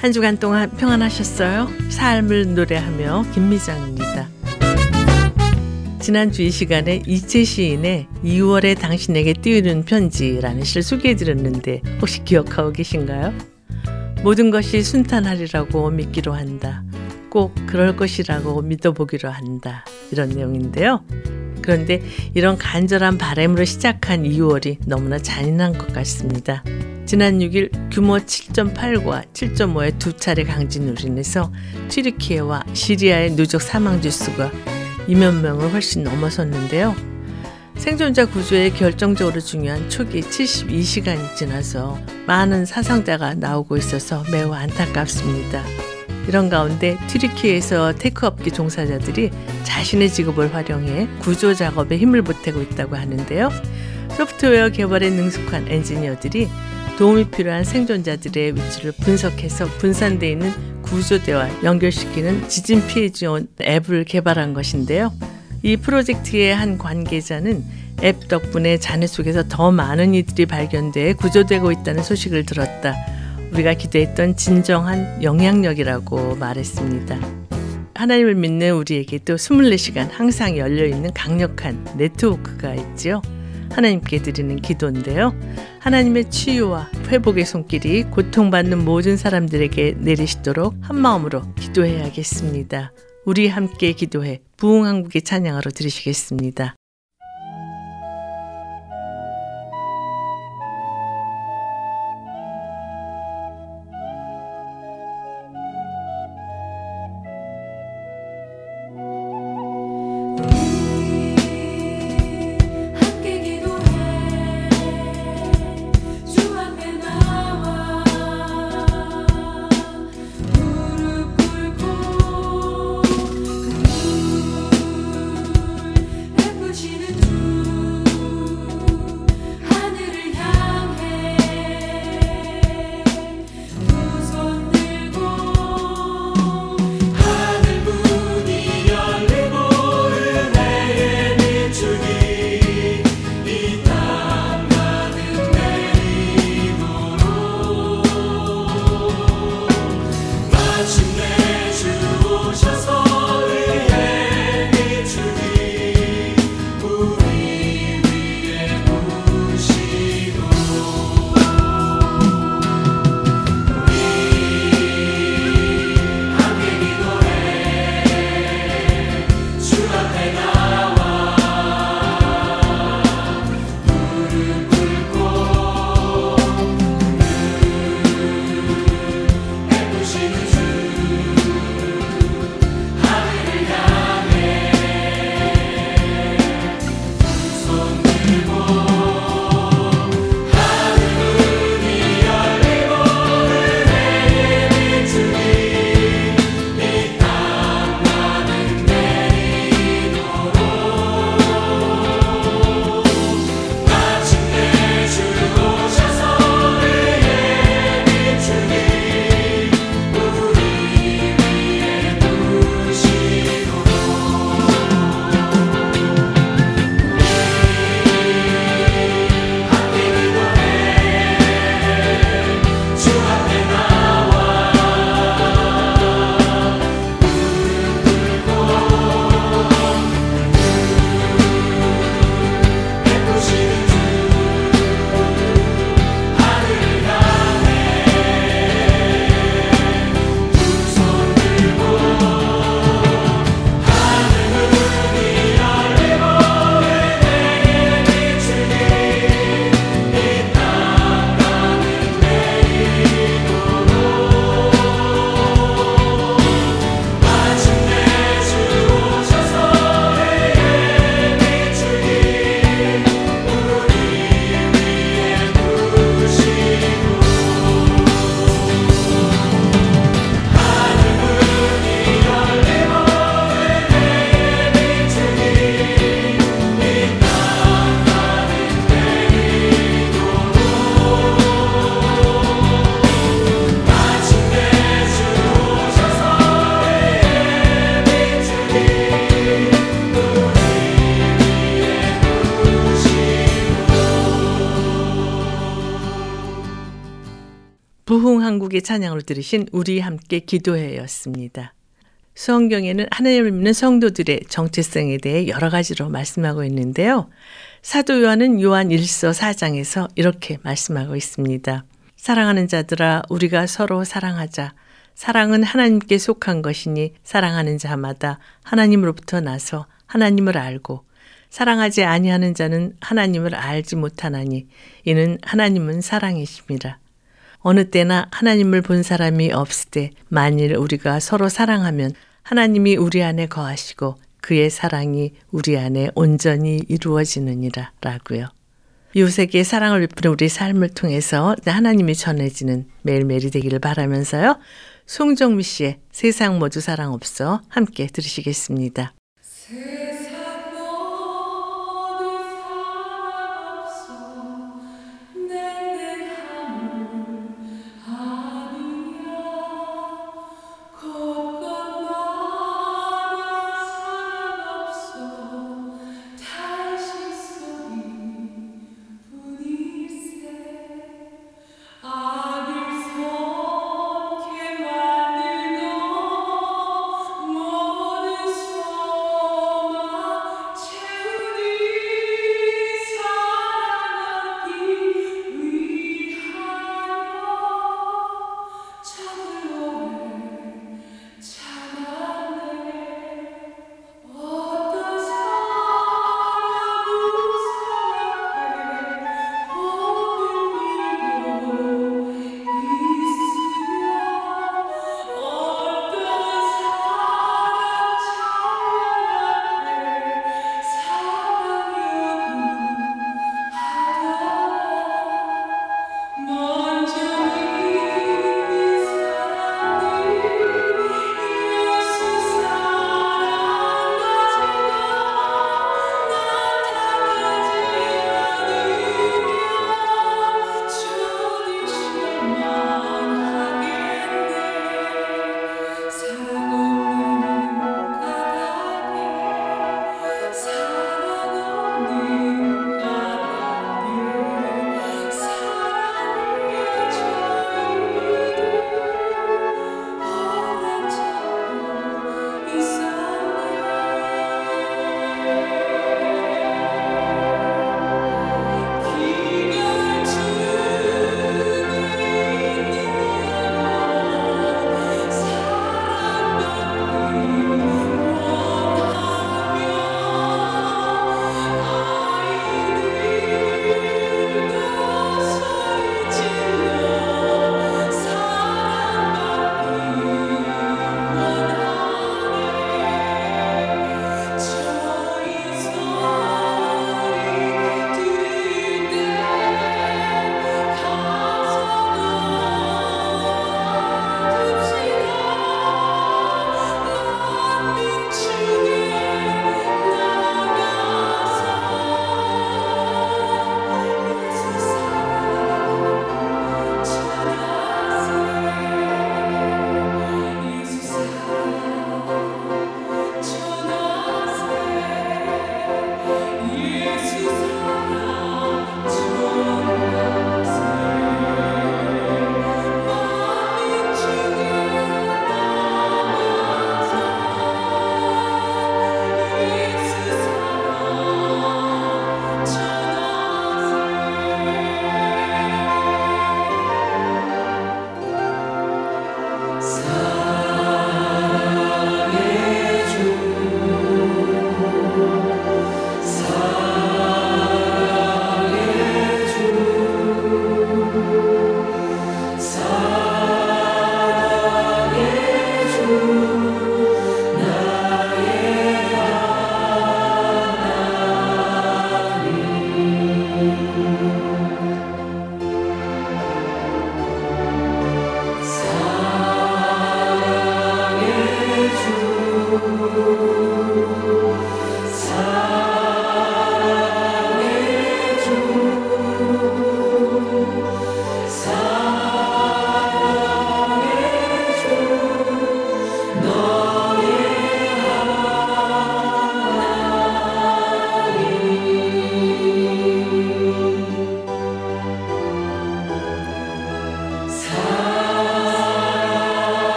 한 주간 동안 평안하셨어요? 삶을 노래하며 김미정입니다. 지난주 이 시간에 이채 시인의 2월에 당신에게 띄우는 편지라는 시를 소개해 드렸는데 혹시 기억하고 계신가요? 모든 것이 순탄하리라고 믿기로 한다. 꼭 그럴 것이라고 믿어보기로 한다. 이런 내용인데요. 그런데 이런 간절한 바램으로 시작한 2월이 너무나 잔인한 것 같습니다. 지난 6일 규모 7.8과 7.5의 두 차례 강진으로 인해서 튀르키예와 시리아의 누적 사망 지수가 2만 명을 훨씬 넘어섰는데요. 생존자 구조에 결정적으로 중요한 초기 72시간이 지나서 많은 사상자가 나오고 있어서 매우 안타깝습니다. 이런 가운데 튀르키에서 테크업계 종사자들이 자신의 직업을 활용해 구조 작업에 힘을 보태고 있다고 하는데요. 소프트웨어 개발에 능숙한 엔지니어들이 도움이 필요한 생존자들의 위치를 분석해서 분산되어 있는 구조대와 연결시키는 지진 피해 지원 앱을 개발한 것인데요. 이 프로젝트의 한 관계자는 앱 덕분에 잔해 속에서 더 많은 이들이 발견돼 구조되고 있다는 소식을 들었다. 우리가 기대했던 진정한 영향력이라고 말했습니다. 하나님을 믿는 우리에게도 24시간 항상 열려 있는 강력한 네트워크가 있지요. 하나님께 드리는 기도인데요. 하나님의 치유와 회복의 손길이 고통받는 모든 사람들에게 내리시도록 한마음으로 기도해야겠습니다. 우리 함께 기도해 부흥한국의 찬양으로 들으시겠습니다. 한국의 찬양으로 들으신 우리 함께 기도해였습니다. 수원경에는 하나님을 믿는 성도들의 정체성에 대해 여러 가지로 말씀하고 있는데요. 사도 요한은 요한 1서 4장에서 이렇게 말씀하고 있습니다. 사랑하는 자들아 우리가 서로 사랑하자. 사랑은 하나님께 속한 것이니 사랑하는 자마다 하나님으로부터 나서 하나님을 알고 사랑하지 아니하는 자는 하나님을 알지 못하나니 이는 하나님은 사랑이십니다. 어느 때나 하나님을 본 사람이 없을 때 만일 우리가 서로 사랑하면 하나님이 우리 안에 거하시고 그의 사랑이 우리 안에 온전히 이루어지느니라 라고요. 이웃에게 사랑을 베푸는 우리 삶을 통해서 하나님이 전해지는 매일매일이 되기를 바라면서요. 송정미 씨의 세상 모두 사랑 없어 함께 들으시겠습니다. Oh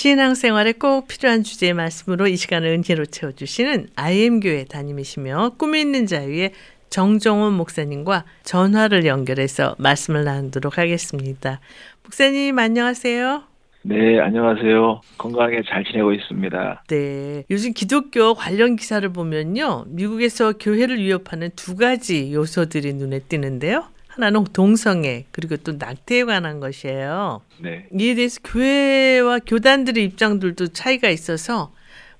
신앙생활에 꼭 필요한 주제의 말씀으로 이 시간을 은혜로 채워주시는 IM교회 담임이시며 꿈이 있는 자유의 정정원 목사님과 전화를 연결해서 말씀을 나누도록 하겠습니다. 목사님 안녕하세요. 네, 안녕하세요. 건강하게 잘 지내고 있습니다. 네. 요즘 기독교 관련 기사를 보면요. 미국에서 교회를 위협하는 두 가지 요소들이 눈에 띄는데요. 하나는 동성애, 그리고 또 낙태에 관한 것이에요. 네. 이에 대해서 교회와 교단들의 입장들도 차이가 있어서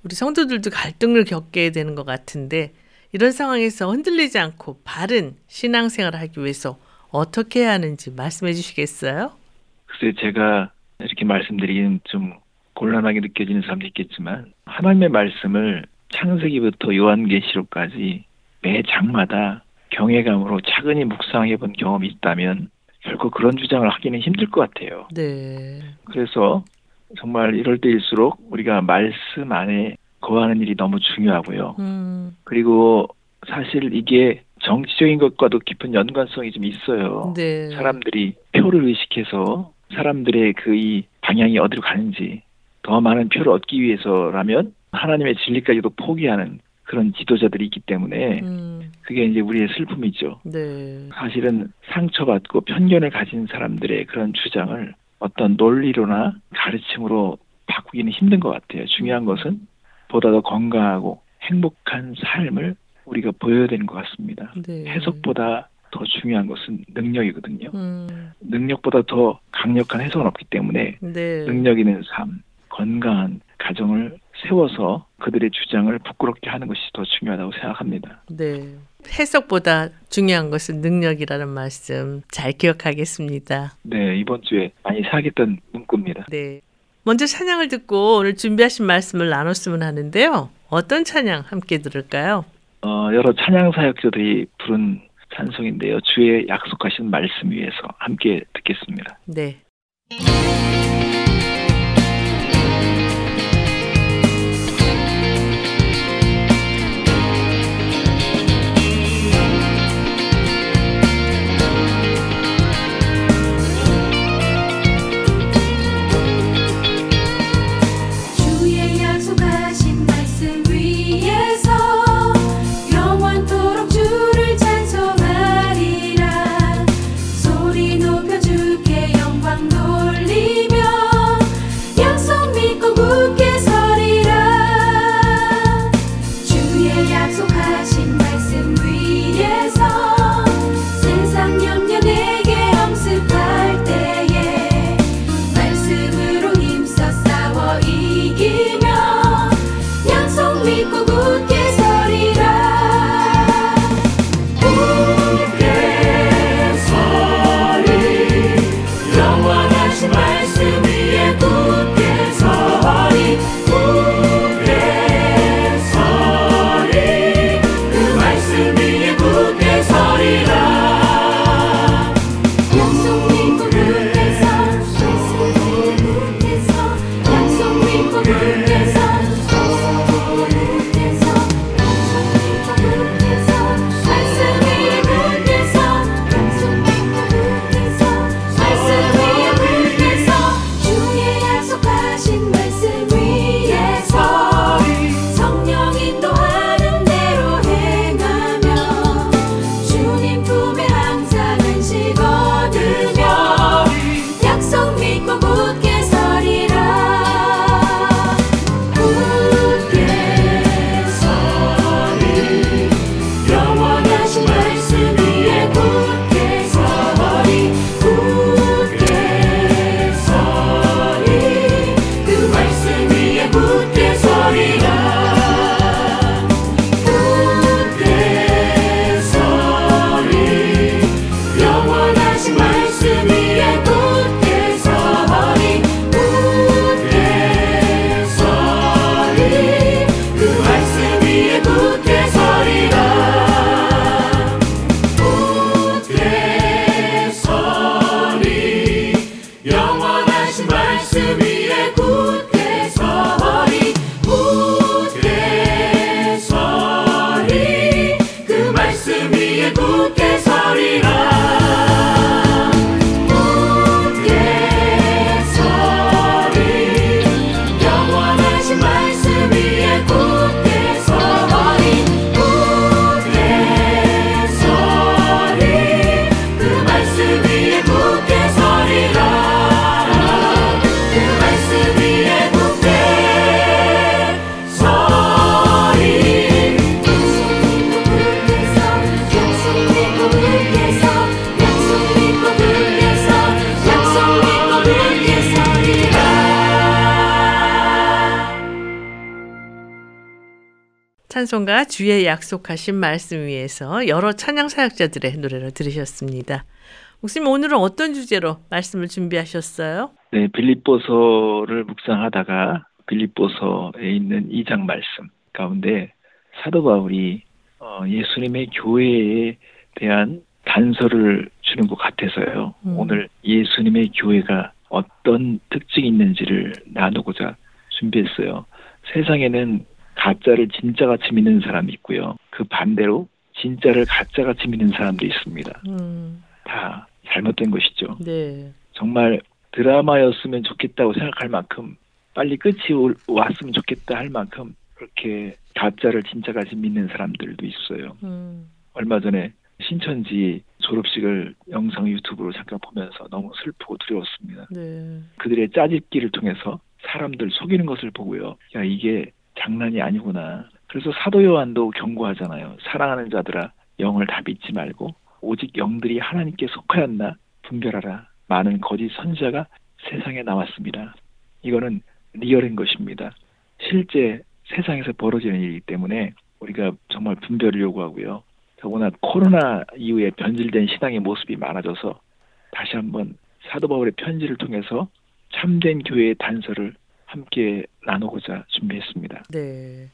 우리 성도들도 갈등을 겪게 되는 것 같은데 이런 상황에서 흔들리지 않고 바른 신앙생활을 하기 위해서 어떻게 해야 하는지 말씀해 주시겠어요? 글쎄 제가 이렇게 말씀드리기는 좀 곤란하게 느껴지는 사람도 있겠지만 하나님의 말씀을 창세기부터 요한계시록까지 매 장마다 경외감으로 차근히 묵상해 본 경험이 있다면 결코 그런 주장을 하기는 힘들 것 같아요. 네. 그래서 정말 이럴 때일수록 우리가 말씀 안에 거하는 일이 너무 중요하고요. 음, 그리고 사실 이게 정치적인 것과도 깊은 연관성이 좀 있어요. 네. 사람들이 표를 의식해서 사람들의 그 이 방향이 어디로 가는지 더 많은 표를 얻기 위해서라면 하나님의 진리까지도 포기하는 그런 지도자들이 있기 때문에 음, 그게 이제 우리의 슬픔이죠. 네. 사실은 상처받고 편견을 가진 사람들의 그런 주장을 어떤 논리로나 가르침으로 바꾸기는 힘든 것 같아요. 중요한 것은 보다 더 건강하고 행복한 삶을 우리가 보여야 되는 것 같습니다. 네. 해석보다 더 중요한 것은 능력이거든요. 음, 능력보다 더 강력한 해석은 없기 때문에 네. 능력 있는 삶, 건강한 가정을 세워서 그들의 주장을 부끄럽게 하는 것이 더 중요하다고 생각합니다. 네. 해석보다 중요한 것은 능력이라는 말씀 잘 기억하겠습니다. 네, 이번 주에 많이 사겠던 문구입니다. 네. 먼저 찬양을 듣고 오늘 준비하신 말씀을 나눴으면 하는데요. 어떤 찬양 함께 들을까요? 어, 여러 찬양 사역자들이 부른 찬송인데요. 주의 약속하신 말씀 위에서 함께 듣겠습니다. 네. 주의 약속하신 말씀 위에서 여러 찬양 사역자들의 노래를 들으셨습니다. 목사님 오늘은 어떤 주제로 말씀을 준비하셨어요? 네, 빌립보서를 묵상하다가 빌립보서에 있는 2장 말씀 가운데 사도 바울이 어, 예수님의 교회에 대한 단서를 주는 것 같아서요. 음. 오늘 예수님의 교회가 어떤 특징이 있는지를 나누고자 준비했어요. 세상에는 가짜를 진짜같이 믿는 사람이 있고요. 그 반대로 진짜를 가짜같이 믿는 사람도 있습니다. 음, 다 잘못된 것이죠. 네. 정말 드라마였으면 좋겠다고 생각할 만큼 빨리 끝이 올- 왔으면 좋겠다 할 만큼 그렇게 가짜를 진짜같이 믿는 사람들도 있어요. 음, 얼마 전에 신천지 졸업식을 영상 유튜브로 잠깐 보면서 너무 슬프고 두려웠습니다. 네. 그들의 짜집기를 통해서 사람들 속이는 것을 보고요. 야 이게 장난이 아니구나. 그래서 사도 요한도 경고하잖아요. 사랑하는 자들아 영을 다 믿지 말고 오직 영들이 하나님께 속하였나 분별하라. 많은 거짓 선지자가 세상에 나왔습니다. 이거는 리얼인 것입니다. 실제 세상에서 벌어지는 일이기 때문에 우리가 정말 분별을 요구하고요. 더구나 코로나 이후에 변질된 신앙의 모습이 많아져서 다시 한번 사도 바울의 편지를 통해서 참된 교회의 단서를 함께 나누고자 준비했습니다. 네.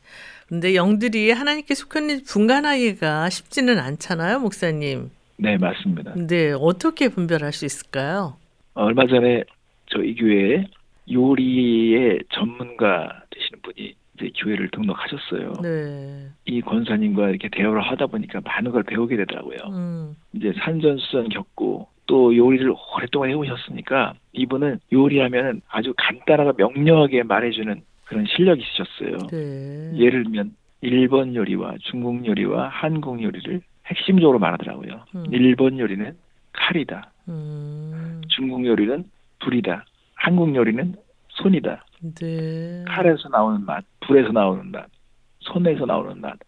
근데 영들이 하나님께 속했는지 분간하기가 쉽지는 않잖아요, 목사님. 네, 맞습니다. 근데 어떻게 분별할 수 있을까요? 얼마 전에 저희 교회에 요리의 전문가 되시는 분이 이제 교회를 등록하셨어요. 네. 이 권사님과 이렇게 대화를 하다 보니까 많은 걸 배우게 되더라고요. 음, 이제 산전수전 겪고 또 요리를 오랫동안 해오셨으니까 이분은 요리하면은 아주 간단하고 명료하게 말해주는 그런 실력이 있으셨어요. 네. 예를 들면 일본 요리와 중국 요리와 한국 요리를 핵심적으로 말하더라고요. 음. 일본 요리는 칼이다. 음, 중국 요리는 불이다. 한국 요리는 손이다. 네. 칼에서 나오는 맛, 불에서 나오는 맛, 손에서 나오는 맛.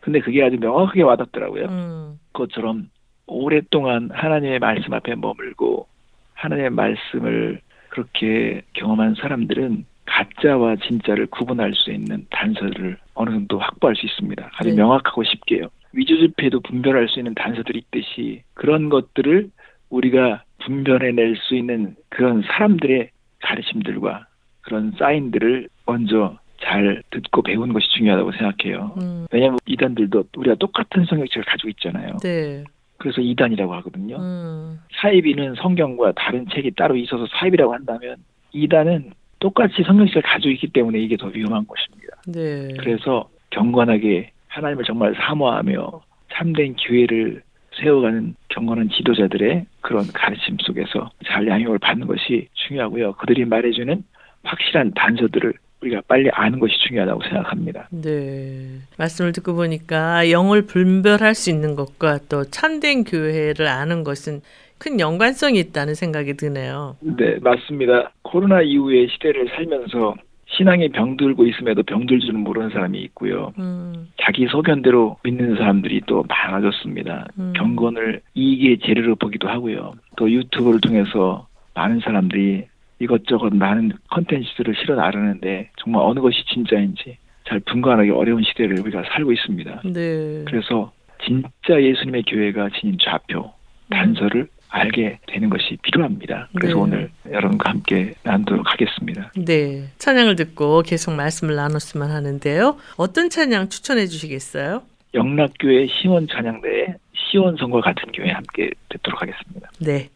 근데 그게 아주 명확하게 와닿더라고요. 음, 그것처럼 오랫동안 하나님의 말씀 앞에 머물고 하나님의 말씀을 그렇게 경험한 사람들은 가짜와 진짜를 구분할 수 있는 단서를 어느 정도 확보할 수 있습니다. 아주 네. 명확하고 쉽게요. 위조지폐도 분별할 수 있는 단서들이 있듯이 그런 것들을 우리가 분별해낼 수 있는 그런 사람들의 가르침들과 그런 사인들을 먼저 잘 듣고 배우는 것이 중요하다고 생각해요. 음, 왜냐하면 이단들도 우리가 똑같은 성경책을 가지고 있잖아요. 네. 그래서 이단이라고 하거든요. 음, 사이비는 성경과 다른 책이 따로 있어서 사이비라고 한다면 이단은 똑같이 성경책을 가지고 있기 때문에 이게 더 위험한 것입니다. 네. 그래서 경건하게 하나님을 정말 사모하며 참된 교회를 세워가는 경건한 지도자들의 그런 가르침 속에서 잘 양육을 받는 것이 중요하고요. 그들이 말해주는 확실한 단서들을 우리가 빨리 아는 것이 중요하다고 생각합니다. 네. 말씀을 듣고 보니까 영을 분별할 수 있는 것과 또 참된 교회를 아는 것은 큰 연관성이 있다는 생각이 드네요. 네, 맞습니다. 코로나 이후의 시대를 살면서 신앙에 병들고 있음에도 병들 줄은 모르는 사람이 있고요. 음, 자기 소견대로 믿는 사람들이 또 많아졌습니다. 음. 경건을 이익의 재료로 보기도 하고요. 또 유튜브를 통해서 많은 사람들이 이것저것 많은 컨텐츠들을 실어 나르는데 정말 어느 것이 진짜인지 잘 분간하기 어려운 시대를 우리가 살고 있습니다. 네. 그래서 진짜 예수님의 교회가 지닌 좌표, 단서를 알게 되는 것이 필요합니다. 그래서 네. 오늘 여러분과 함께 나누도록 하겠습니다. 네. 찬양을 듣고 계속 말씀을 나눴으면 하는데요. 어떤 찬양 추천해 주시겠어요? 영락교회 시원 찬양대에 시원 성과 같은 교회 함께 듣도록 하겠습니다. 네.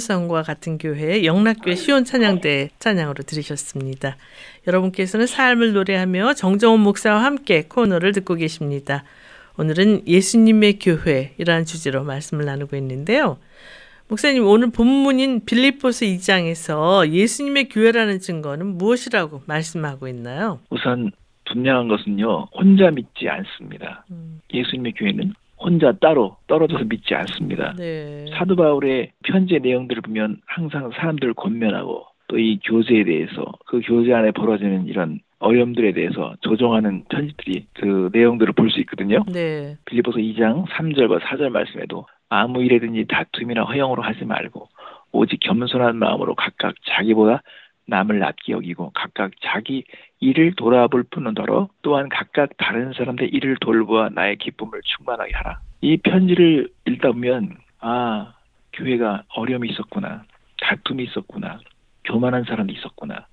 시온성과 같은 교회 영락교회 시온 찬양대 찬양으로 들으셨습니다. 여러분께서는 삶을 노래하며 정정원 목사와 함께 코너를 듣고 계십니다. 오늘은 예수님의 교회이라는 주제로 말씀을 나누고 있는데요. 목사님 오늘 본문인 빌립보서 2장에서 예수님의 교회라는 증거는 무엇이라고 말씀하고 있나요? 우선 분명한 것은요, 혼자 믿지 않습니다. 음, 예수님의 교회는 혼자 따로 떨어져서 믿지 않습니다. 네. 사도 바울의 편지의 내용들을 보면 항상 사람들을 권면하고 또 이 교제에 대해서 그 교제 안에 벌어지는 이런 어려움들에 대해서 조정하는 편지들이 그 내용들을 볼 수 있거든요. 네. 빌리보서 2장 3절과 4절 말씀에도 아무 일에든지 다툼이나 허영으로 하지 말고 오직 겸손한 마음으로 각각 자기보다 남을 낫게 여기고 각각 자기 일을 돌아볼 뿐더러 또한 각각 다른 사람들의 일을 돌보아 나의 기쁨을 충만하게 하라. 이 편지를 읽다 보면 아 교회가 어려움이 있었구나 다툼이 있었구나 교만한 사람이 있었구나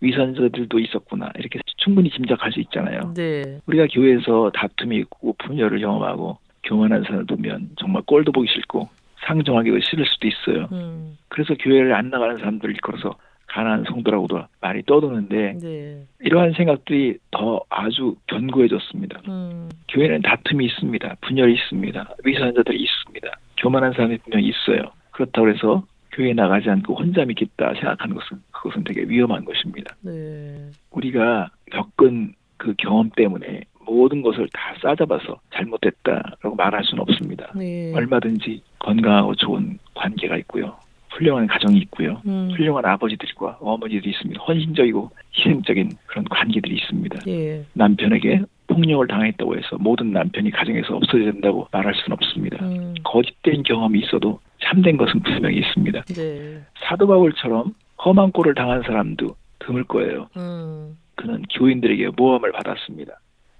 위선자들도 있었구나 이렇게 충분히 짐작할 수 있잖아요. 네. 우리가 교회에서 다툼이 있고 분열을 경험하고 교만한 사람을 보면 정말 꼴도 보기 싫고 상정하기도 싫을 수도 있어요. 음, 그래서 교회를 안 나가는 사람들 일컬어서 가난한 성도라고도 많이 떠드는데 네. 이러한 생각들이 더 아주 견고해졌습니다. 음, 교회는 다툼이 있습니다. 분열이 있습니다. 위선자들이 있습니다. 교만한 사람이 분명히 있어요. 그렇다고 해서 교회에 나가지 않고 혼자 믿겠다 생각하는 것은 그것은 되게 위험한 것입니다. 네. 우리가 겪은 그 경험 때문에 모든 것을 다 싸잡아서 잘못됐다라고 말할 수는 없습니다. 네. 얼마든지 건강하고 좋은 관계가 있고요. 훌륭한 가정이 있고요. 음, 훌륭한 아버지들과 어머니들이 있습니다. 헌신적이고 희생적인 그런 관계들이 있습니다. 예. 남편에게 폭력을 당했다고 해서 모든 남편이 가정에서 없어져야 된다고 말할 수는 없습니다. 음, 거짓된 경험이 있어도 참된 것은 분명히 있습니다. 네. 사도 바울처럼 험한 꼴을 당한 사람도 드물 거예요. 음, 그는 교인들에게 모함을 받았습니다.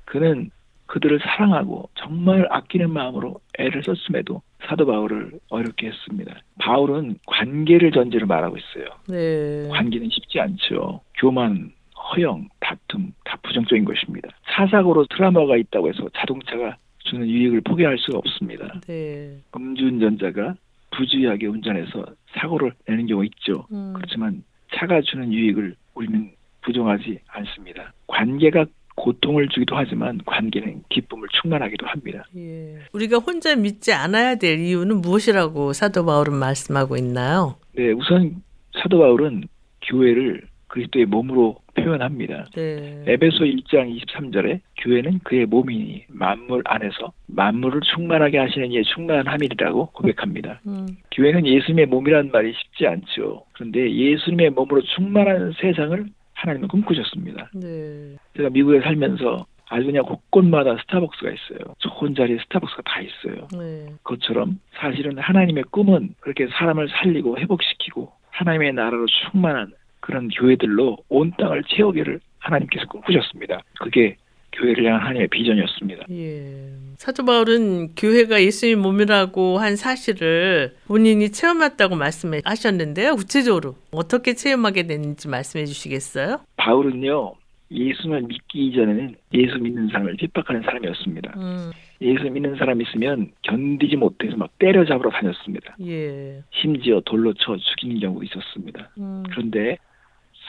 그는 그들을 사랑하고 정말 아끼는 마음으로 애를 썼음에도 사도 바울을 어렵게 했습니다. 바울은 관계를 전제로 말하고 있어요. 네. 관계는 쉽지 않죠. 교만, 허영, 다툼 다 부정적인 것입니다. 사사고로 트라우마가 있다고 해서 자동차가 주는 유익을 포기할 수가 없습니다. 네. 음주운전자가 부주의하게 운전해서 사고를 내는 경우 있죠. 음, 그렇지만 차가 주는 유익을 우리는 부정하지 않습니다. 관계가 고통을 주기도 하지만 관계는 기쁨을 충만하기도 합니다. 예. 우리가 혼자 믿지 않아야 될 이유는 무엇이라고 사도 바울은 말씀하고 있나요? 네, 우선 사도 바울은 교회를 그리스도의 몸으로 표현합니다. 네. 에베소 1장 23절에 교회는 그의 몸이니 만물 안에서 만물을 충만하게 하시는 이의 충만함이라고 고백합니다. 음, 교회는 예수님의 몸이라는 말이 쉽지 않죠. 그런데 예수님의 몸으로 충만한 세상을 하나님은 꿈꾸셨습니다. 네. 제가 미국에 살면서 아주 그냥 곳곳마다 스타벅스가 있어요. 좋은 자리에 스타벅스가 다 있어요. 네. 그것처럼 사실은 하나님의 꿈은 그렇게 사람을 살리고 회복시키고 하나님의 나라로 충만한 그런 교회들로 온 땅을 채우기를 하나님께서 꿈꾸셨습니다. 그게 교회를 향한 하나님의 비전이었습니다. 예. 사도 바울은 교회가 예수의 몸이라고 한 사실을 본인이 체험했다고 말씀하셨는데요. 구체적으로 어떻게 체험하게 됐는지 말씀해 주시겠어요? 바울은요, 예수를 믿기 이전에는 예수 믿는 사람을 핍박하는 사람이었습니다. 음, 예수 믿는 사람 있으면 견디지 못해서 막 때려잡으러 다녔습니다. 예. 심지어 돌로 쳐 죽이는 경우도 있었습니다. 음, 그런데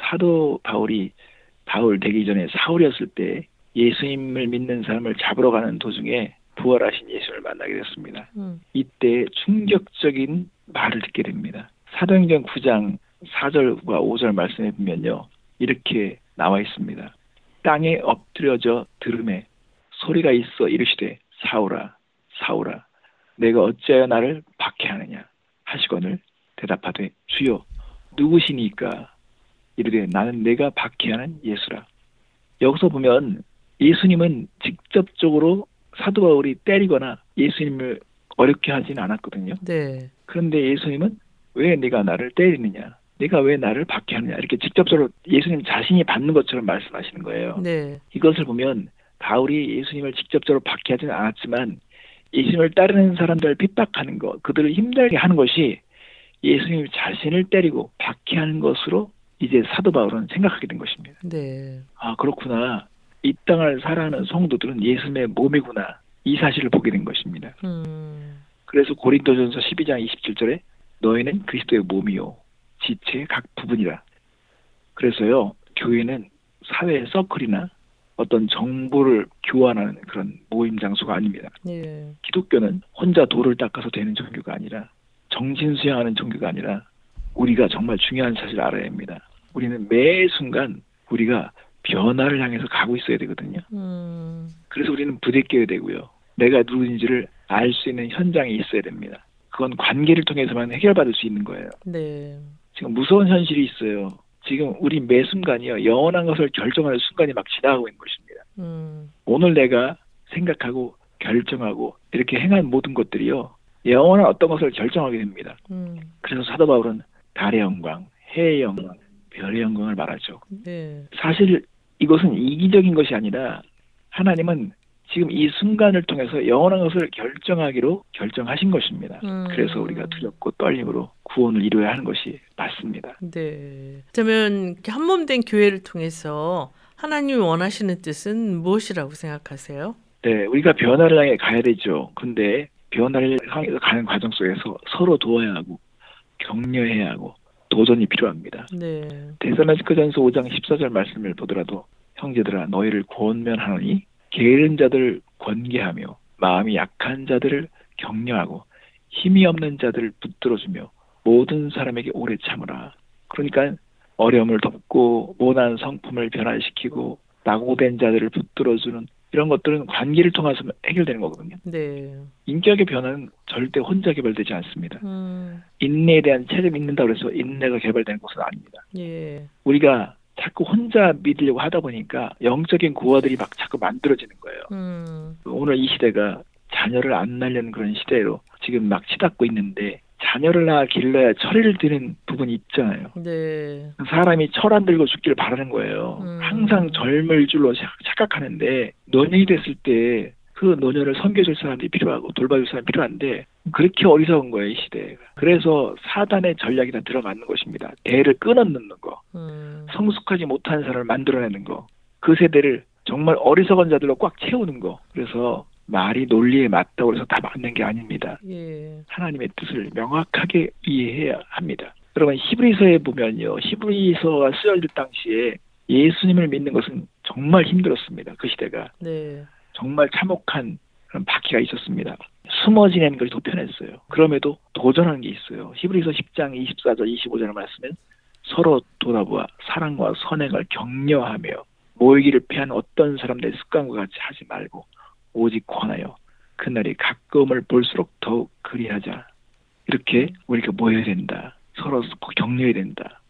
사도 바울이 바울 되기 전에 사울이었을 때 예수님을 믿는 사람을 잡으러 가는 도중에 부활하신 예수를 만나게 됐습니다. 음, 이때 충격적인 말을 듣게 됩니다. 사도행전 9장 4절과 5절 말씀해 보면요. 이렇게 나와 있습니다. 땅에 엎드려져 들음에 소리가 있어 이르시되 사울아 사울아 내가 어찌하여 나를 박해하느냐 하시거늘 대답하되 주여 누구시니까 이르되 나는 내가 박해하는 예수라. 여기서 보면 예수님은 직접적으로 사도 바울이 때리거나 예수님을 어렵게 하진 않았거든요. 네. 그런데 예수님은 왜 네가 나를 때리느냐? 네가 왜 나를 박해하느냐? 이렇게 직접적으로 예수님 자신이 받는 것처럼 말씀하시는 거예요. 네. 이것을 보면 바울이 예수님을 직접적으로 박해하지는 않았지만 예수님을 따르는 사람들을 핍박하는 것, 그들을 힘들게 하는 것이 예수님 자신을 때리고 박해하는 것으로 이제 사도 바울은 생각하게 된 것입니다. 네. 아 그렇구나. 이 땅을 살아가는 성도들은 예수님의 몸이구나. 이 사실을 보게 된 것입니다. 음, 그래서 고린도전서 12장 27절에 너희는 그리스도의 몸이요 지체의 각 부분이라. 그래서요 교회는 사회 서클이나 어떤 정보를 교환하는 그런 모임 장소가 아닙니다. 예. 기독교는 혼자 돌을 닦아서 되는 종교가 아니라 정신 수양하는 종교가 아니라 우리가 정말 중요한 사실을 알아야 합니다. 우리는 매 순간 우리가 변화를 향해서 가고 있어야 되거든요. 음. 그래서 우리는 부대껴야 되고요. 내가 누구인지를 알 수 있는 현장에 있어야 됩니다. 그건 관계를 통해서만 해결받을 수 있는 거예요. 네. 지금 무서운 현실이 있어요. 지금 우리 매 순간이요. 영원한 것을 결정하는 순간이 막 지나가고 있는 것입니다. 음. 오늘 내가 생각하고 결정하고 이렇게 행한 모든 것들이요. 영원한 어떤 것을 결정하게 됩니다. 음. 그래서 사도 바울은 달의 영광, 해의 영광, 별의 영광을 말하죠. 네. 사실 이것은 이기적인 것이 아니라 하나님은 지금 이 순간을 통해서 영원한 것을 결정하기로 결정하신 것입니다. 음. 그래서 우리가 두렵고 떨림으로 구원을 이루어야 하는 것이 맞습니다. 네. 그러면 한 몸 된 교회를 통해서 하나님이 원하시는 뜻은 무엇이라고 생각하세요? 네, 우리가 변화를 향해 가야 되죠. 근데 변화를 향해서 가는 과정 속에서 서로 도와야 하고 격려해야 하고 도전이 필요합니다. 네. 데살로니가전서 5장 14절 말씀을 보더라도 형제들아 너희를 권면하노니 게으른 자들을 권계하며 마음이 약한 자들을 격려하고 힘이 없는 자들을 붙들어주며 모든 사람에게 오래 참으라. 그러니까 어려움을 덮고 모난 성품을 변화시키고 낙오된 자들을 붙들어주는 이런 것들은 관계를 통해서 해결되는 거거든요. 네. 인격의 변화는 절대 혼자 개발되지 않습니다. 음. 인내에 대한 책임이 있는다고 해서 인내가 개발되는 것은 아닙니다. 예. 우리가 자꾸 혼자 믿으려고 하다 보니까 영적인 고아들이 막 자꾸 만들어지는 거예요. 음. 오늘 이 시대가 자녀를 안 낳는 그런 시대로 지금 막 치닫고 있는데 자녀를 낳아 길러야 철을 드는 부분이 있잖아요. 네. 사람이 철 안 들고 죽기를 바라는 거예요. 음. 항상 젊을 줄로 자- 착각하는데 노년이 됐을 때 그 노년을 섬겨줄 사람이 필요하고 돌봐줄 사람이 필요한데 그렇게 어리석은 거예요 이 시대. 그래서 사단의 전략이 다 들어맞는 것입니다. 대를 끊어놓는 거. 음. 성숙하지 못한 사람을 만들어내는 거. 그 세대를 정말 어리석은 자들로 꽉 채우는 거. 그래서 말이 논리에 맞다고 해서 다 맞는 게 아닙니다. 예. 하나님의 뜻을 명확하게 이해해야 합니다. 여러분 히브리서에 보면요. 히브리서가 쓰여질 당시에 예수님을 믿는 것은 정말 힘들었습니다. 그 시대가. 네. 정말 참혹한 그런 바퀴가 있었습니다. 숨어 지내는 것이 더 편했어요. 그럼에도 도전하는 게 있어요. 히브리서 10장 24절 25절 말씀은 서로 돌아보아 사랑과 선행을 격려하며 모이기를 피한 어떤 사람들의 습관과 같이 하지 말고 오직 권하여 그날이 가까움을 볼수록 더욱 그리하자. 이렇게 우리가 모여야 된다. 서로 격려해야 된다.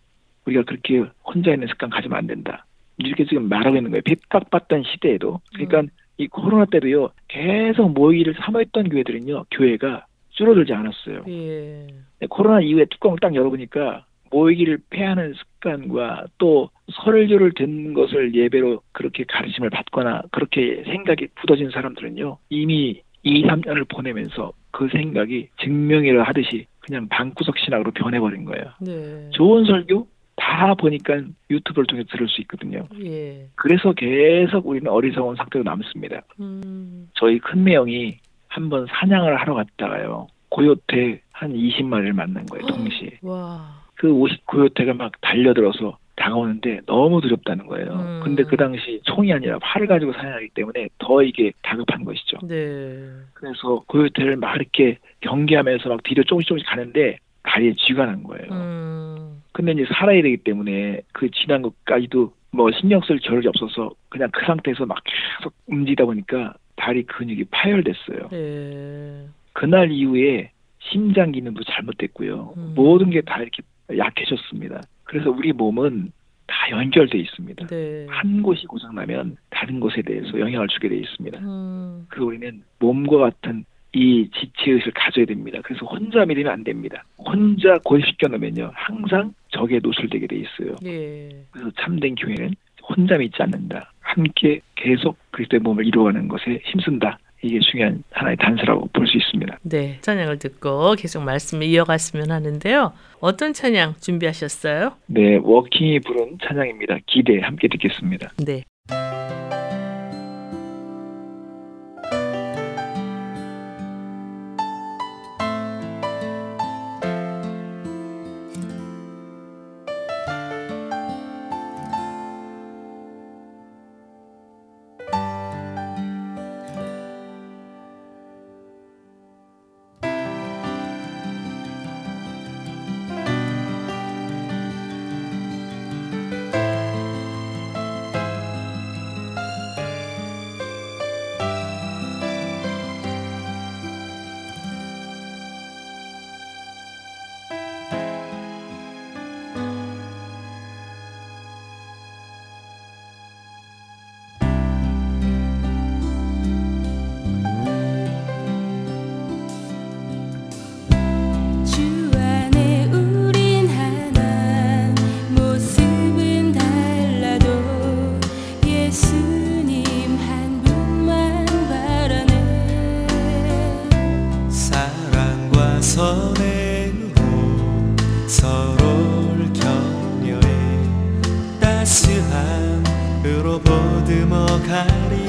우리가 그렇게 혼자 있는 습관 가지면 안 된다. 이렇게 지금 말하고 있는 거예요. 핍박받던 시대에도. 그러니까 이 코로나 때도요. 계속 모이기를 사모했던 교회들은요. 교회가 줄어들지 않았어요. 예. 네, 코로나 이후에 뚜껑을 딱 열어보니까 모이기를 패하는 습관과 또 설교를 듣는 것을 예배로 그렇게 가르침을 받거나 그렇게 생각이 굳어진 사람들은요 이미 2, 3년을 보내면서 그 생각이 증명이라 하듯이 그냥 방구석 신학으로 변해버린 거예요. 네. 좋은 설교 다 보니까 유튜브를 통해 들을 수 있거든요. 예. 그래서 계속 우리는 어리석은 상태로 남습니다. 음. 저희 큰매 형이 한번 사냥을 하러 갔다가요. 고요태 한 20마리를 만난 거예요, 동시에. 와. 그50 고요태가 막 달려들어서 다가오는데 너무 두렵다는 거예요. 음. 근데 그 당시 총이 아니라 활을 가지고 사냥하기 때문에 더 이게 다급한 것이죠. 네. 그래서 고요태를 막 이렇게 경계하면서 막 뒤로 조금씩 조금씩 가는데 다리에 쥐가 난 거예요. 음. 근데 이제 살아야 되기 때문에 그 지난 것까지도 뭐 신경 쓸 겨를이 없어서 그냥 그 상태에서 막 계속 움직이다 보니까 다리 근육이 파열됐어요. 네. 그날 이후에 심장 기능도 잘못됐고요. 음. 모든 게 다 이렇게 약해졌습니다. 그래서 우리 몸은 다 연결돼 있습니다. 네. 한 곳이 고장나면 다른 곳에 대해서 영향을 주게 돼 있습니다. 음. 그래서 우리는 몸과 같은 이 지체의식을 가져야 됩니다. 그래서 혼자 믿으면 안 됩니다. 혼자 고립시켜 놓으면요. 항상 적에 노출되게 돼 있어요. 예. 그래서 참된 교회는 혼자 믿지 않는다. 함께 계속 그리스도의 몸을 이루어가는 것에 힘쓴다. 이게 중요한 하나의 단서라고 볼 수 있습니다. 네. 찬양을 듣고 계속 말씀을 이어갔으면 하는데요. 어떤 찬양 준비하셨어요? 네, 워킹이 부른 찬양입니다. 기대 함께 듣겠습니다. 네. 가리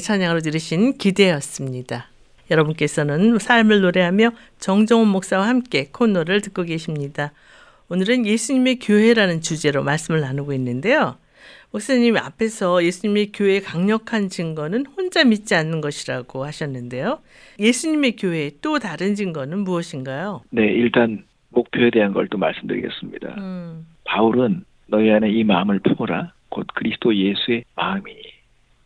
찬양으로 들으신 기대였습니다. 여러분께서는 삶을 노래하며 정정훈 목사와 함께 코너를 듣고 계십니다. 오늘은 예수님의 교회라는 주제로 말씀을 나누고 있는데요. 목사님 앞에서 예수님의 교회의 강력한 증거는 혼자 믿지 않는 것이라고 하셨는데요. 예수님의 교회의 또 다른 증거는 무엇인가요? 네, 일단 목표에 대한 걸 또 말씀드리겠습니다. 음, 바울은 너희 안에 이 마음을 품어라. 곧 그리스도 예수의 마음이니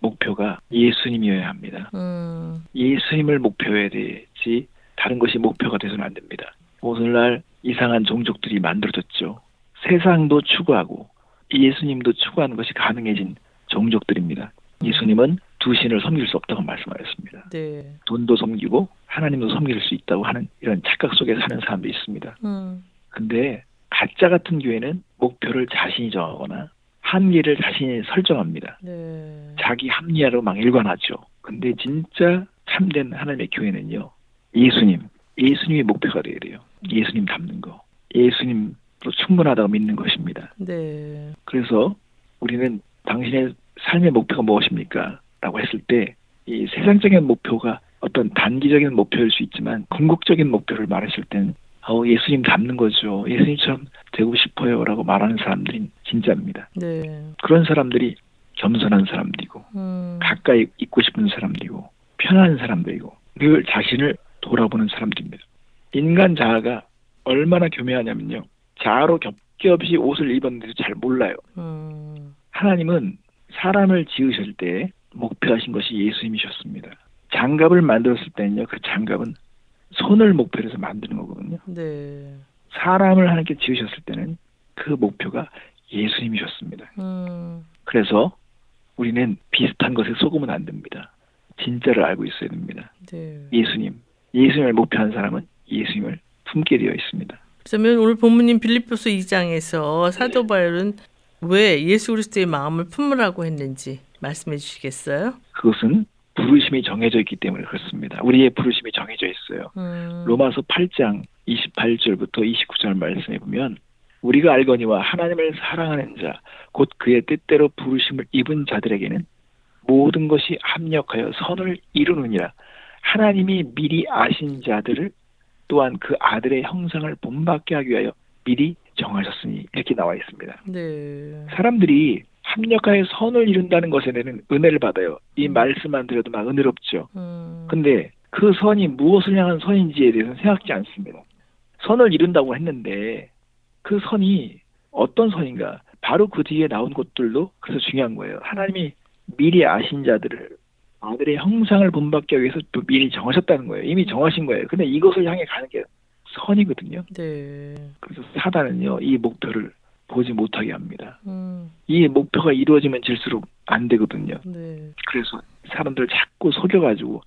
목표가 예수님이어야 합니다. 음, 예수님을 목표해야 되지 다른 것이 목표가 돼서는 안 됩니다. 오늘날 이상한 종족들이 만들어졌죠. 세상도 추구하고 예수님도 추구하는 것이 가능해진 종족들입니다. 예수님은 두 신을 섬길 수 없다고 말씀하셨습니다. 네. 돈도 섬기고 하나님도 섬길 수 있다고 하는 이런 착각 속에 사는 사람도 있습니다. 음, 근데 가짜 같은 교회는 목표를 자신이 정하거나 한계를 자신이 설정합니다. 네. 자기 합리화로 막 일관하죠. 근데 진짜 참된 하나님의 교회는요. 예수님, 예수님이 목표가 돼야 돼요. 예수님 닮는 거. 예수님으로 충분하다고 믿는 것입니다. 네. 그래서 우리는 당신의 삶의 목표가 무엇입니까? 라고 했을 때 이 세상적인 목표가 어떤 단기적인 목표일 수 있지만 궁극적인 목표를 말했을 때는 아우 예수님 닮는 거죠. 예수님처럼 되고 싶어요라고 말하는 사람들이 진짜입니다. 네. 그런 사람들이 겸손한 사람들이고 음. 가까이 있고 싶은 사람들이고 편한 사람들이고 늘 자신을 돌아보는 사람들입니다. 인간 자아가 얼마나 교묘하냐면요. 자아로 겹겹이 옷을 입었는데도 잘 몰라요. 음. 하나님은 사람을 지으실 때 목표하신 것이 예수님이셨습니다. 장갑을 만들었을 때는요, 그 장갑은 손을 목표로 해서 만드는 거거든요. 네. 사람을 하나님께 지으셨을 때는 그 목표가 예수님이셨습니다. 음. 그래서 우리는 비슷한 것에 속으면 안 됩니다. 진짜를 알고 있어야 됩니다. 네. 예수님, 예수님을 목표한 사람은 예수님을 품게 되어 있습니다. 그러면 오늘 본문인 빌립보서 2장에서 사도 바울은 왜 예수 그리스도의 마음을 품으라고 했는지 말씀해 주시겠어요? 그것은 부르심이 정해져 있기 때문에 그렇습니다. 우리의 부르심이 정해져 있어요. 음. 로마서 8장 28절부터 29절 말씀에 보면 우리가 알거니와 하나님을 사랑하는 자 곧 그의 뜻대로 부르심을 입은 자들에게는 모든 것이 합력하여 선을 이루느니라 하나님이 미리 아신 자들을 또한 그 아들의 형상을 본받게 하기 위하여 미리 정하셨으니 이렇게 나와 있습니다. 네. 사람들이 합력하여 선을 이룬다는 것에 대한 은혜를 받아요. 이 음. 말씀만 들어도 막 은혜롭죠. 음. 근데 그 선이 무엇을 향한 선인지에 대해서는 생각지 않습니다. 선을 이룬다고 했는데 그 선이 어떤 선인가? 바로 그 뒤에 나온 것들도 그래서 중요한 거예요. 하나님이 미리 아신 자들을 아들의 형상을 본받기 위해서 또 미리 정하셨다는 거예요. 이미 정하신 거예요. 근데 이것을 향해 가는 게 선이거든요. 네. 그래서 사단은요, 이 목표를 보지 못하게 합니다. 음. 이 목표가 이루어지면 질수록 안 되거든요. 네. 그래서 사람들 자꾸 속여가지고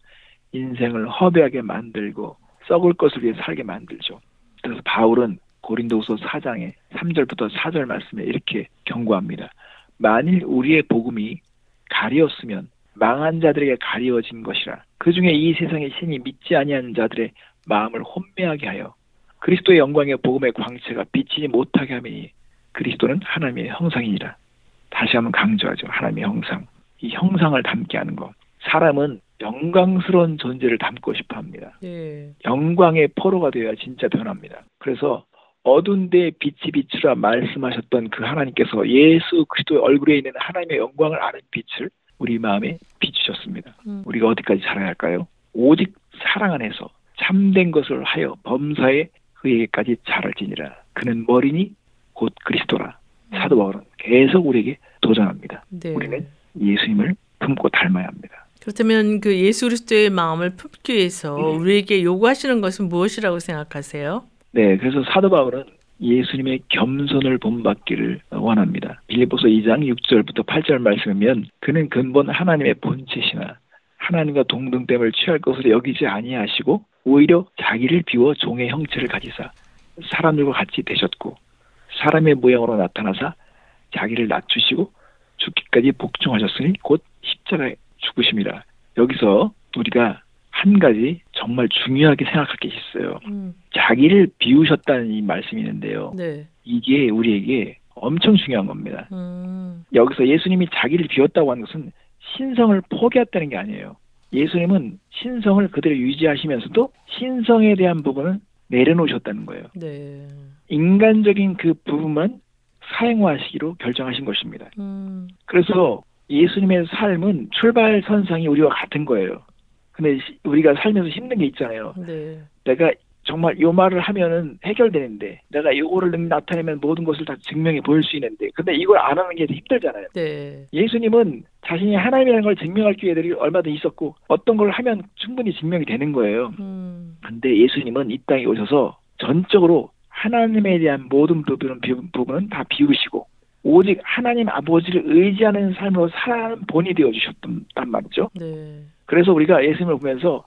인생을 허비하게 만들고 썩을 것을 위해 살게 만들죠. 그래서 바울은 고린도후서 4장의 3절부터 4절 말씀에 이렇게 경고합니다. 만일 우리의 복음이 가리었으면 망한 자들에게 가리워진 것이라. 그 중에 이 세상의 신이 믿지 아니하는 자들의 마음을 혼미하게 하여 그리스도의 영광의 복음의 광채가 비치지 못하게 하니 그리스도는 하나님의 형상이니라. 다시 한번 강조하죠. 하나님의 형상. 이 형상을 담게 하는 것. 사람은 영광스러운 존재를 담고 싶어 합니다. 네. 영광의 포로가 되어야 진짜 변합니다. 그래서 어두운 데에 빛이 비추라 말씀하셨던 그 하나님께서 예수 그리스도의 얼굴에 있는 하나님의 영광을 아는 빛을 우리 마음에 비추셨습니다. 음. 우리가 어디까지 살아야 할까요? 오직 사랑 안에서 참된 것을 하여 범사에 그에게까지 자랄지니라. 그는 머리니 곧 그리스도라. 사도 바울은 계속 우리에게 도전합니다. 네. 우리는 예수님을 품고 닮아야 합니다. 그렇다면 그 예수 그리스도의 마음을 품기 위해서 네. 우리에게 요구하시는 것은 무엇이라고 생각하세요? 네, 그래서 사도 바울은 예수님의 겸손을 본받기를 원합니다. 빌립보서 2장 6절부터 8절 말씀이면 그는 근본 하나님의 본체시나 하나님과 동등됨을 취할 것으로 여기지 아니하시고 오히려 자기를 비워 종의 형체를 가지사 사람들과 같이 되셨고 사람의 모양으로 나타나사 자기를 낮추시고 죽기까지 복종하셨으니 곧 십자가에 죽으심이라. 여기서 우리가 한 가지 정말 중요하게 생각할 게 있어요. 음. 자기를 비우셨다는 이 말씀이 있는데요. 네. 이게 우리에게 엄청 중요한 겁니다. 음. 여기서 예수님이 자기를 비웠다고 하는 것은 신성을 포기했다는 게 아니에요. 예수님은 신성을 그대로 유지하시면서도 신성에 대한 부분은 내려놓으셨다는 거예요. 네. 인간적인 그 부분만 사행화하시기로 결정하신 것입니다. 음. 그래서 예수님의 삶은 출발 선상이 우리와 같은 거예요. 근데 시- 우리가 살면서 힘든 게 있잖아요. 네. 내가 정말 요 말을 하면은 해결되는데 내가 요거를 능- 나타내면 모든 것을 다 증명해 보일 수 있는데 근데 이걸 안 하는 게 힘들잖아요. 네. 예수님은 자신이 하나님이라는 걸 증명할 기회들이 얼마든 있었고 어떤 걸 하면 충분히 증명이 되는 거예요. 음. 근데 예수님은 이 땅에 오셔서 전적으로 하나님에 대한 모든 부분은, 비- 부분은 다 비우시고 오직 하나님 아버지를 의지하는 삶으로 살아가는 본이 되어 주셨단 말이죠. 네. 그래서 우리가 예수님을 보면서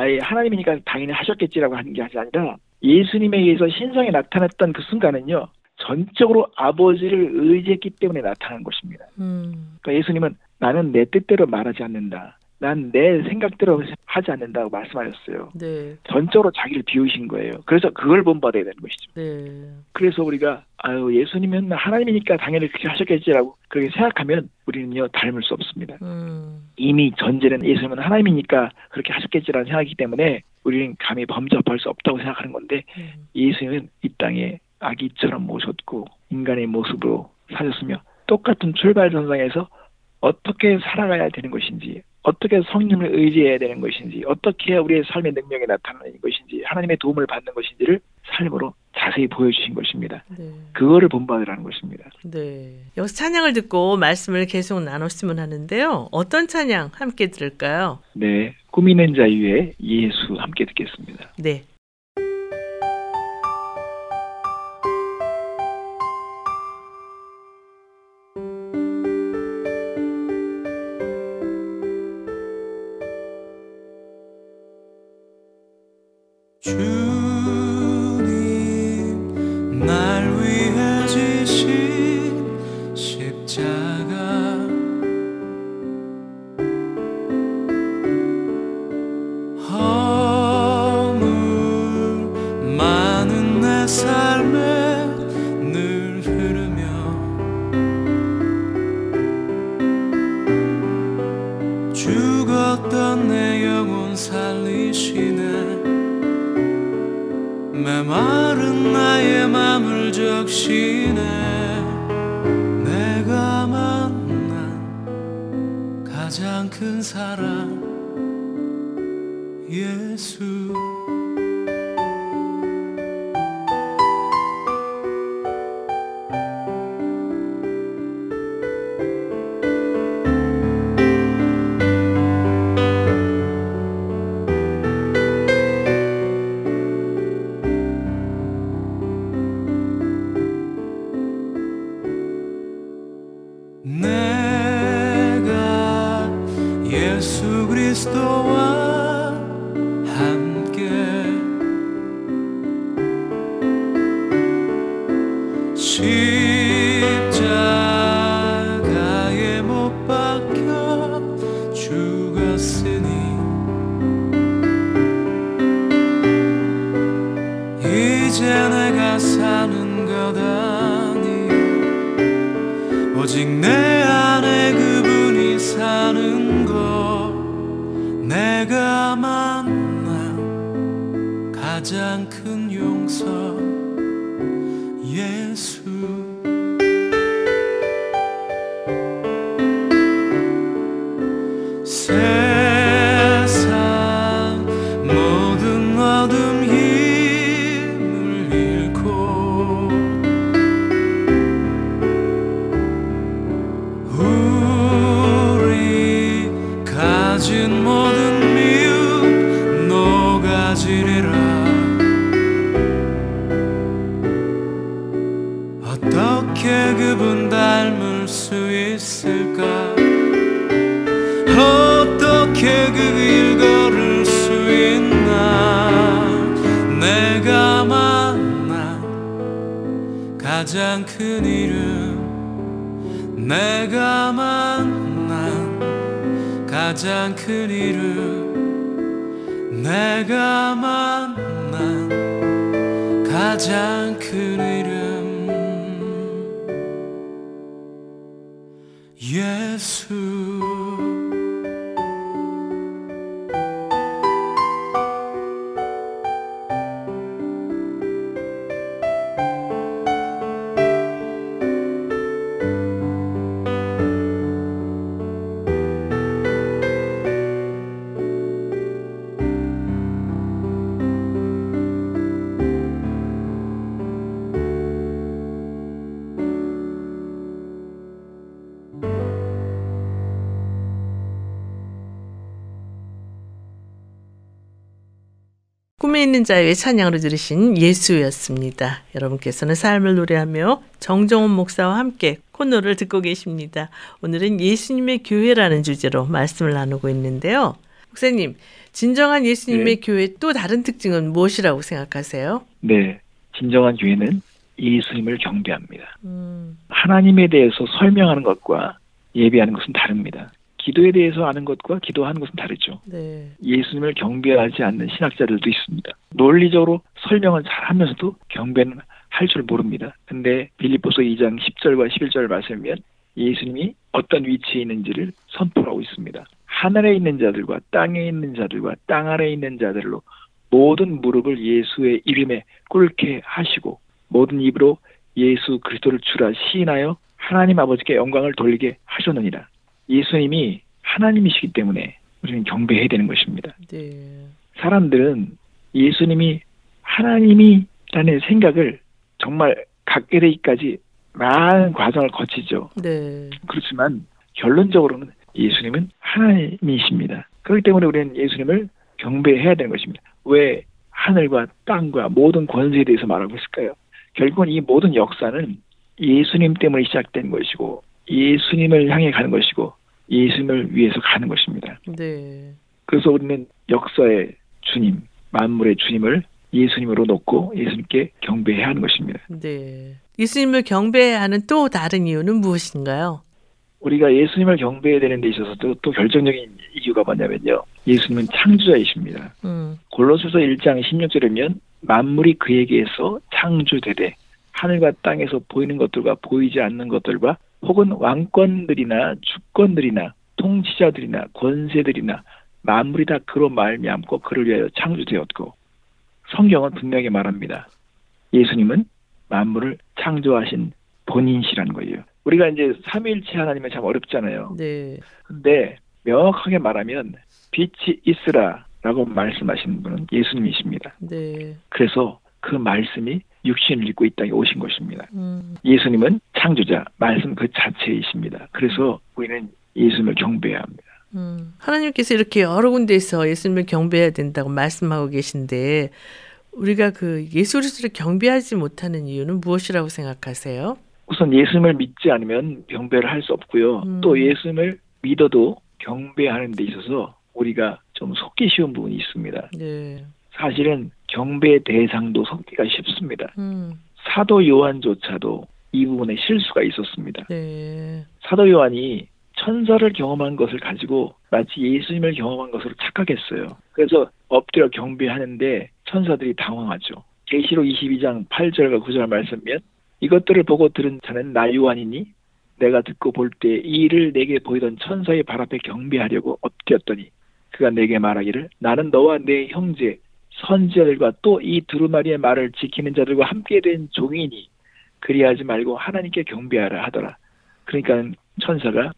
아예 하나님이니까 당연히 하셨겠지라고 하는 게 아니라 예수님에 의해서 신성에 나타났던 그 순간은요 전적으로 아버지를 의지했기 때문에 나타난 것입니다. 음. 그러니까 예수님은 나는 내 뜻대로 말하지 않는다. 난 내 생각대로 하지 않는다고 말씀하셨어요. 네. 전적으로 자기를 비우신 거예요. 그래서 그걸 본받아야 되는 것이죠. 네. 그래서 우리가 아유 예수님은 하나님이니까 당연히 그렇게 하셨겠지라고 그렇게 생각하면 우리는요 닮을 수 없습니다. 음. 이미 전제는 예수님은 하나님이니까 그렇게 하셨겠지라는 생각이기 때문에 우리는 감히 범접할 수 없다고 생각하는 건데 음. 예수님은 이 땅에 아기처럼 모셨고 인간의 모습으로 사셨으며 똑같은 출발선상에서 어떻게 살아가야 되는 것인지 어떻게 성령을 의지해야 되는 것인지 어떻게 우리의 삶의 능력이 나타나는 것인지 하나님의 도움을 받는 것인지를 삶으로 자세히 보여주신 것입니다. 네. 그거를 본받으라는 것입니다. 네. 여기서 찬양을 듣고 말씀을 계속 나눴으면 하는데요. 어떤 찬양 함께 들을까요? 네, 꾸미는 자유의 예수 함께 듣겠습니다. 네. 예수 내가 만난 가장 큰 이름 내가 만난 가장 큰 이름 예수 있는 자유의 찬양으로 들으신 예수였습니다. 여러분께서는 삶을 노래하며 정정훈 목사와 함께 코너를 듣고 계십니다. 오늘은 예수님의 교회라는 주제로 말씀을 나누고 있는데요. 목사님, 진정한 예수님의 교회 또 다른 특징은 무엇이라고 생각하세요? 네, 진정한 교회는 예수님을 경배합니다. 음, 하나님에 대해서 설명하는 것과 예배하는 것은 다릅니다. 기도에 대해서 아는 것과 기도하는 것은 다르죠. 네. 예수님을 경배하지 않는 신학자들도 있습니다. 논리적으로 설명은 잘 하면서도 경배는 할 줄 모릅니다. 근데 빌립보서 2장 10절과 11절 말씀이면 예수님이 어떤 위치에 있는지를 선포하고 있습니다. 하늘에 있는 자들과 땅에 있는 자들과 땅 아래에 있는 자들로 모든 무릎을 예수의 이름에 꿇게 하시고 모든 입으로 예수 그리스도를 주라 시인하여 하나님 아버지께 영광을 돌리게 하셨느니라. 예수님이 하나님이시기 때문에 우리는 경배해야 되는 것입니다. 네. 사람들은 예수님이 하나님이라는 생각을 정말 갖게 되기까지 많은 과정을 거치죠. 네. 그렇지만 결론적으로는 예수님은 하나님이십니다. 그렇기 때문에 우리는 예수님을 경배해야 되는 것입니다. 왜 하늘과 땅과 모든 권세에 대해서 말하고 있을까요? 결국은 이 모든 역사는 예수님 때문에 시작된 것이고 예수님을 향해 가는 것이고 예수님을 위해서 가는 것입니다. 네. 그래서 우리는 역사의 주님, 만물의 주님을 예수님으로 놓고 예수님께 경배해야 하는 것입니다. 네. 예수님을 경배하는 또 다른 이유는 무엇인가요? 우리가 예수님을 경배해야 되는 데 있어서도 또 결정적인 이유가 뭐냐면요. 예수님은 창조자이십니다. 음. 골로새서 1장 16절이면 만물이 그에게서 창조되되 하늘과 땅에서 보이는 것들과 보이지 않는 것들과 혹은 왕권들이나 주권들이나 통치자들이나 권세들이나 만물이 다 그로 말미암고 그를 위하여 창조되었고 성경은 분명히 말합니다. 예수님은 만물을 창조하신 본인이시라는 거예요. 우리가 이제 삼위일체 하나님은 참 어렵잖아요. 네. 근데 명확하게 말하면 빛이 있으라라고 말씀하신 분은 예수님이십니다. 네. 그래서 그 말씀이 육신을 입고 이 땅에 오신 것입니다. 음. 예수님은 창조자, 말씀 그 자체이십니다. 그래서 우리는 예수님을 경배해야 합니다. 음. 하나님께서 이렇게 여러 군데에서 예수님을 경배해야 된다고 말씀하고 계신데 우리가 그 예수 그리스도를 경배하지 못하는 이유는 무엇이라고 생각하세요? 우선 예수님을 믿지 않으면 경배를 할 수 없고요. 음. 또 예수님을 믿어도 경배하는 데 있어서 우리가 좀 속기 쉬운 부분이 있습니다. 네. 사실은 경배의 대상도 속기가 쉽습니다. 음. 사도 요한조차도 이 부분에 실수가 있었습니다. 네. 사도 요한이 천사를 경험한 것을 가지고 마치 예수님을 경험한 것으로 착각했어요. 그래서 엎드려 경배하는데 천사들이 당황하죠. 계시록 22장 8절과 9절 말씀면 이것들을 보고 들은 자는 나 요한이니 내가 듣고 볼 때이 일을 내게 보이던 천사의 발 앞에 경배하려고 엎드렸더니 그가 내게 말하기를 나는 너와 내 형제 선지자들과 또 이 두루마리의 말을 지키는 자들과 함께 된 종이니 그리하지 말고 하나님께 경배하라 하더라. 그러니까 천사가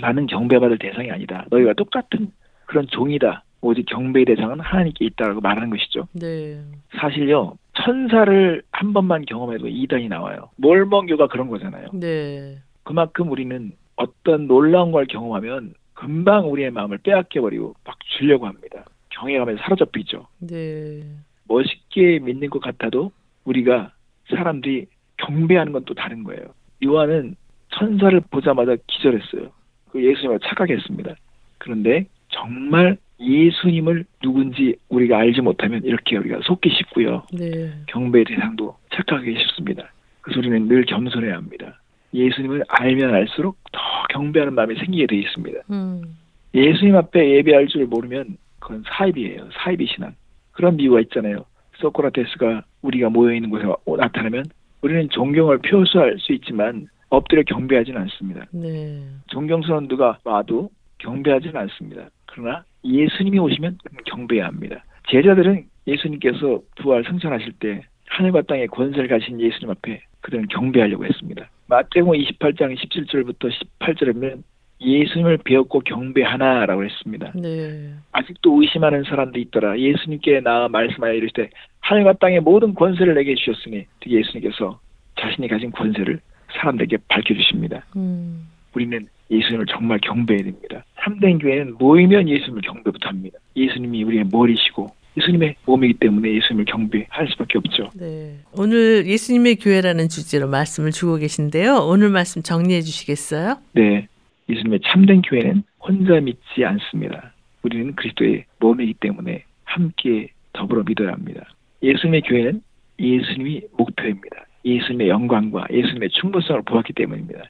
나는 경배받을 대상이 아니다. 너희가 똑같은 그런 종이다. 오직 경배의 대상은 하나님께 있다라고 말하는 것이죠. 네. 사실요. 천사를 한 번만 경험해도 이단이 나와요. 몰몬교가 그런 거잖아요. 네. 그만큼 우리는 어떤 놀라운 걸 경험하면 금방 우리의 마음을 빼앗겨 버리고 막 주려고 합니다. 경외감에 사로잡히죠. 네. 멋있게 믿는 것 같아도 우리가 사람들이 경배하는 건 또 다른 거예요. 요한은 천사를 보자마자 기절했어요. 그 예수님을 착각했습니다. 그런데 정말 예수님을 누군지 우리가 알지 못하면 이렇게 우리가 속기 쉽고요. 네. 경배의 대상도 착각하기 쉽습니다. 그래서 우리는 늘 겸손해야 합니다. 예수님을 알면 알수록 더 경배하는 마음이 생기게 되어 있습니다. 음. 예수님 앞에 예배할 줄 모르면 그건 사입이에요. 사입이 신앙. 그런 비유가 있잖아요. 소크라테스가 우리가 모여 있는 곳에 와- 나타나면 우리는 존경을 표수할 수 있지만 엎드려 경배하지는 않습니다. 네. 존경스러운 누가 와도 경배하지는 않습니다. 그러나 예수님이 오시면 경배해야 합니다. 제자들은 예수님께서 부활 승천하실 때 하늘과 땅의 권세를 가신 예수님 앞에 그들은 경배하려고 했습니다. 마태복음 28장 17절부터 18절에 보면 예수님을 배웠고 경배하나라고 했습니다. 네. 아직도 의심하는 사람도 있더라. 예수님께 나아 말씀하여 이르시되 하늘과 땅의 모든 권세를 내게 주셨으니 예수님께서 자신이 가진 권세를 사람들에게 밝혀주십니다. 음. 우리는 예수님을 정말 경배해야 됩니다. 참된 교회는 모이면 예수님을 경배부터 합니다. 예수님이 우리의 머리시고 예수님의 몸이기 때문에 예수님을 경배할 수밖에 없죠. 네. 오늘 예수님의 교회라는 주제로 말씀을 주고 계신데요. 오늘 말씀 정리해 주시겠어요? 네, 예수님의 참된 교회는 혼자 믿지 않습니다. 우리는 그리스도의 몸이기 때문에 함께 더불어 믿어야 합니다. 예수님의 교회는 예수님이 목표입니다. 예수님의 영광과 예수님의 충분성을 보았기 때문입니다.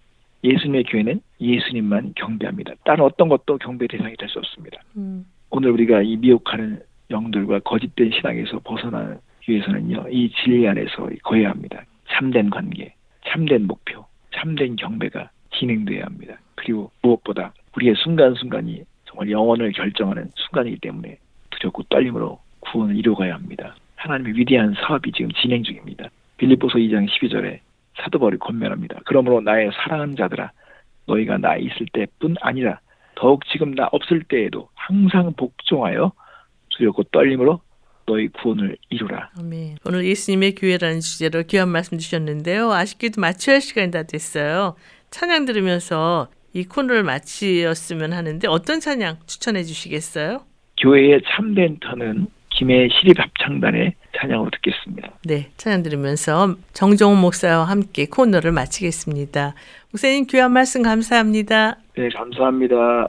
예수님의 교회는 예수님만 경배합니다. 다른 어떤 것도 경배 대상이 될 수 없습니다. 음. 오늘 우리가 이 미혹하는 영들과 거짓된 신앙에서 벗어나기 위해서는요, 이 진리 안에서 거해야 합니다. 참된 관계, 참된 목표, 참된 경배가 진행돼야 합니다. 그리고 무엇보다 우리의 순간순간이 정말 영혼을 결정하는 순간이기 때문에 두렵고 떨림으로 구원을 이루어가야 합니다. 하나님의 위대한 사업이 지금 진행 중입니다. 빌립보서 2장 12절에 사도 바울이 권면합니다. 그러므로 나의 사랑하는 자들아 너희가 나 있을 때뿐 아니라 더욱 지금 나 없을 때에도 항상 복종하여 두렵고 떨림으로 너희 구원을 이루라. 아멘. 오늘 예수님의 교회라는 주제로 귀한 말씀 주셨는데요. 아쉽게도 마쳐야 할 시간이 다 됐어요. 찬양 들으면서 이 코너를 마치었으면 하는데 어떤 찬양 추천해 주시겠어요? 교회의 참된 터는 김해 시립합창단의 찬양으로 듣겠습니다. 네, 찬양 들으면서 정종호 목사와 함께 코너를 마치겠습니다. 목사님 귀한 말씀 감사합니다. 네, 감사합니다.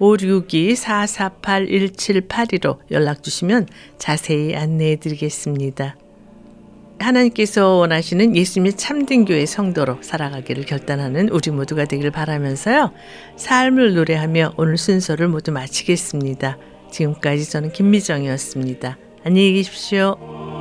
562-448-1782로 연락 주시면 자세히 안내해 드리겠습니다. 하나님께서 원하시는 예수님의 참된 교회 성도로 살아가기를 결단하는 우리 모두가 되길 바라면서요. 삶을 노래하며 오늘 순서를 모두 마치겠습니다. 지금까지 저는 김미정이었습니다. 안녕히 계십시오.